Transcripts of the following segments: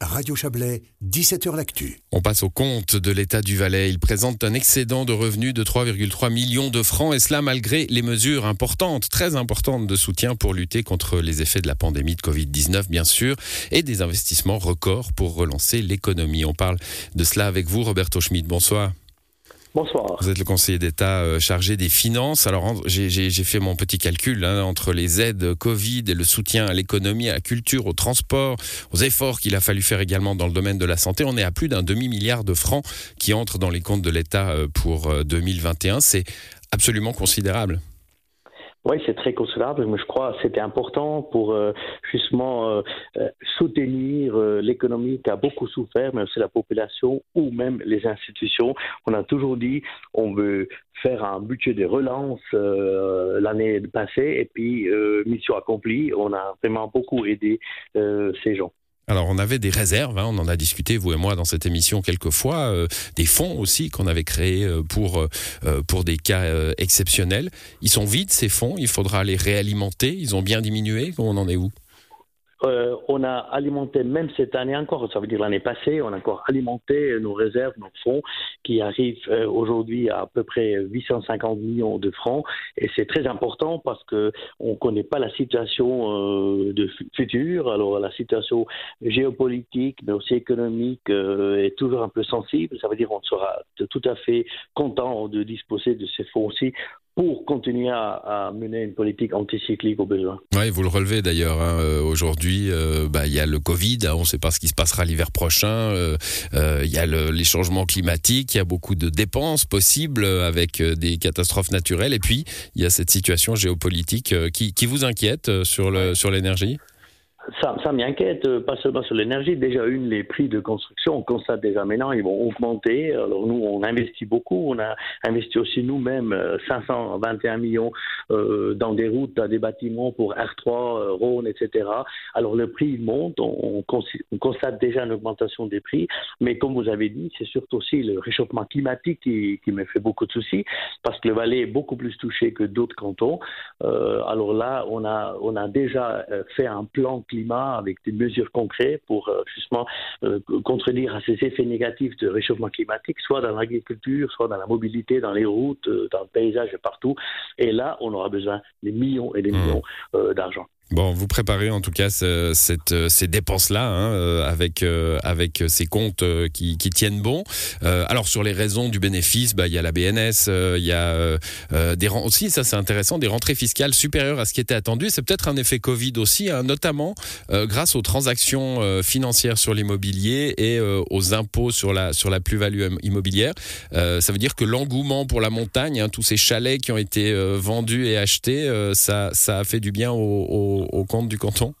Radio Chablais, 17h L'Actu. On passe au compte de l'État du Valais. Il présente un excédent de revenus de 3,3 millions de francs et cela malgré les mesures importantes, très importantes de soutien pour lutter contre les effets de la pandémie de Covid-19 bien sûr et des investissements records pour relancer l'économie. On parle de cela avec vous Roberto Schmidt. Bonsoir. Bonsoir. Vous êtes le conseiller d'État euh, chargé des finances. Alors, j'ai fait mon petit calcul hein, entre les aides Covid et le soutien à l'économie, à la culture, au transport, aux efforts qu'il a fallu faire également dans le domaine de la santé. On est à plus d'un demi-milliard de francs qui entrent dans les comptes de l'État euh, pour 2021. Euh, C'est absolument considérable. Oui, c'est très considérable, mais je crois que c'était important pour euh, justement euh, soutenir l'économie qui a beaucoup souffert, mais aussi la population ou même les institutions. On a toujours dit on veut faire un budget de relance l'année passée et puis mission accomplie. On a vraiment beaucoup aidé ces gens. Alors on avait des réserves, hein, on en a discuté vous et moi dans cette émission quelques fois, euh, des fonds aussi qu'on avait créés euh, pour euh, pour des cas exceptionnels. Ils sont vides ces fonds, il faudra les réalimenter. Ils ont bien diminué. On en est où? Euh, on a alimenté, même cette année encore, ça veut dire l'année passée, on a encore alimenté nos réserves, nos fonds, qui arrivent euh, aujourd'hui à à peu près 850 millions de francs. Et c'est très important parce que on ne connaît pas la situation euh, de futur. Alors la situation géopolitique, mais aussi économique, est toujours un peu sensible. Ça veut dire qu'on sera tout à fait content de disposer de ces fonds aussi pour continuer à, mener une politique anticyclique au besoin. Oui, vous le relevez d'ailleurs. Hein, euh, aujourd'hui, euh, bah, il y a le Covid, hein, on ne sait pas ce qui se passera l'hiver prochain. Euh, il y a les changements climatiques, il y a beaucoup de dépenses possibles avec des catastrophes naturelles. Et puis, il y a cette situation géopolitique qui, qui vous inquiète sur l'énergie? Ça, ça m'inquiète, euh, pas seulement sur l'énergie. Déjà, une, les prix de construction, on constate déjà maintenant, ils vont augmenter. Alors nous, on investit beaucoup. On a investi aussi nous-mêmes 521 euh, millions euh, dans des routes, dans des bâtiments pour R3, Rhône, etc. Alors le prix monte, on, on, constate déjà une augmentation des prix. Mais comme vous avez dit, c'est surtout aussi le réchauffement climatique qui, qui, me fait beaucoup de soucis, parce que le Valais est beaucoup plus touché que d'autres cantons. Euh, alors là, on a, on a déjà fait un plan climatique avec des mesures concrètes pour euh, justement euh, contredire à ces effets négatifs de réchauffement climatique, soit dans l'agriculture, soit dans la mobilité, dans les routes, euh, dans le paysage et partout. Et là, on aura besoin des millions et des mmh. millions d'argent. Bon, vous préparez en tout cas euh, ces dépenses-là hein, euh, avec euh, avec ces comptes qui, tiennent bon. alors sur les raisons du bénéfice, bah il y a la BNS, il y a aussi ça c'est intéressant des rentrées fiscales supérieures à ce qui était attendu. C'est peut-être un effet Covid aussi, hein, notamment grâce aux transactions financières sur l'immobilier et aux impôts sur la sur la plus-value immobilière. ça veut dire que l'engouement pour la montagne, hein, tous ces chalets qui ont été vendus et achetés, ça ça a fait du bien aux au, compte du canton?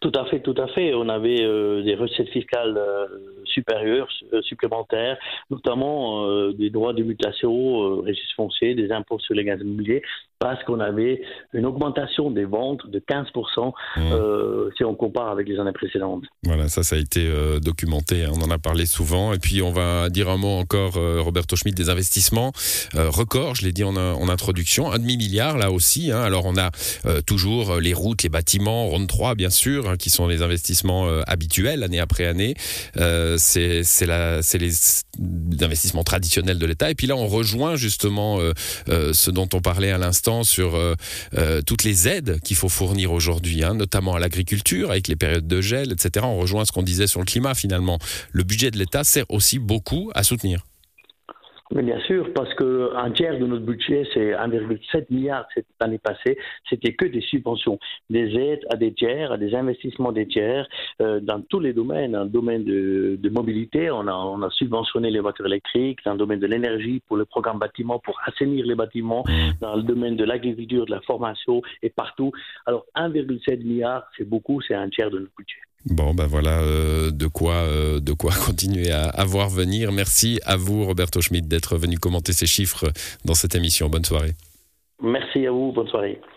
Tout à fait, tout à fait. On avait euh, des recettes fiscales euh, supérieures, euh, supplémentaires, notamment des droits de mutation, registre foncier, des impôts sur les gaz immobiliers, parce qu'on avait une augmentation des ventes de 15% mmh. si on compare avec les années précédentes. Voilà, ça, ça a été documenté, hein. on en a parlé souvent. Et puis, on va dire un mot encore, Roberto Schmidt, des investissements records, je l'ai dit en, introduction, un demi-milliard là aussi. Hein. Alors, on a toujours les routes, les bâtiments, Ronde 3, bien sûr, Hein, qui sont les investissements euh, habituels année après année. Euh, c'est les investissements traditionnels de l'État. Et puis là, on rejoint justement euh, ce dont on parlait à l'instant sur toutes les aides qu'il faut fournir aujourd'hui, hein, notamment à l'agriculture avec les périodes de gel, etc. On rejoint ce qu'on disait sur le climat finalement. Le budget de l'État sert aussi beaucoup à soutenir. Bien sûr, parce qu'un tiers de notre budget, c'est 1,7 milliard cette année passée, c'était que des subventions, des aides à des tiers, à des investissements des tiers, euh, dans tous les domaines. Dans le domaine de, de mobilité, on a, on a, subventionné les voitures électriques, dans le domaine de l'énergie, pour le programme bâtiment, pour assainir les bâtiments, dans le domaine de l'agriculture, de la formation et partout. Alors 1,7 milliard, c'est beaucoup, c'est un tiers de notre budget. Bon, ben voilà euh, de quoi euh, de quoi continuer à, à, voir venir. Merci à vous, Roberto Schmidt, d'être venu commenter ces chiffres dans cette émission. Bonne soirée. Merci à vous. Bonne soirée.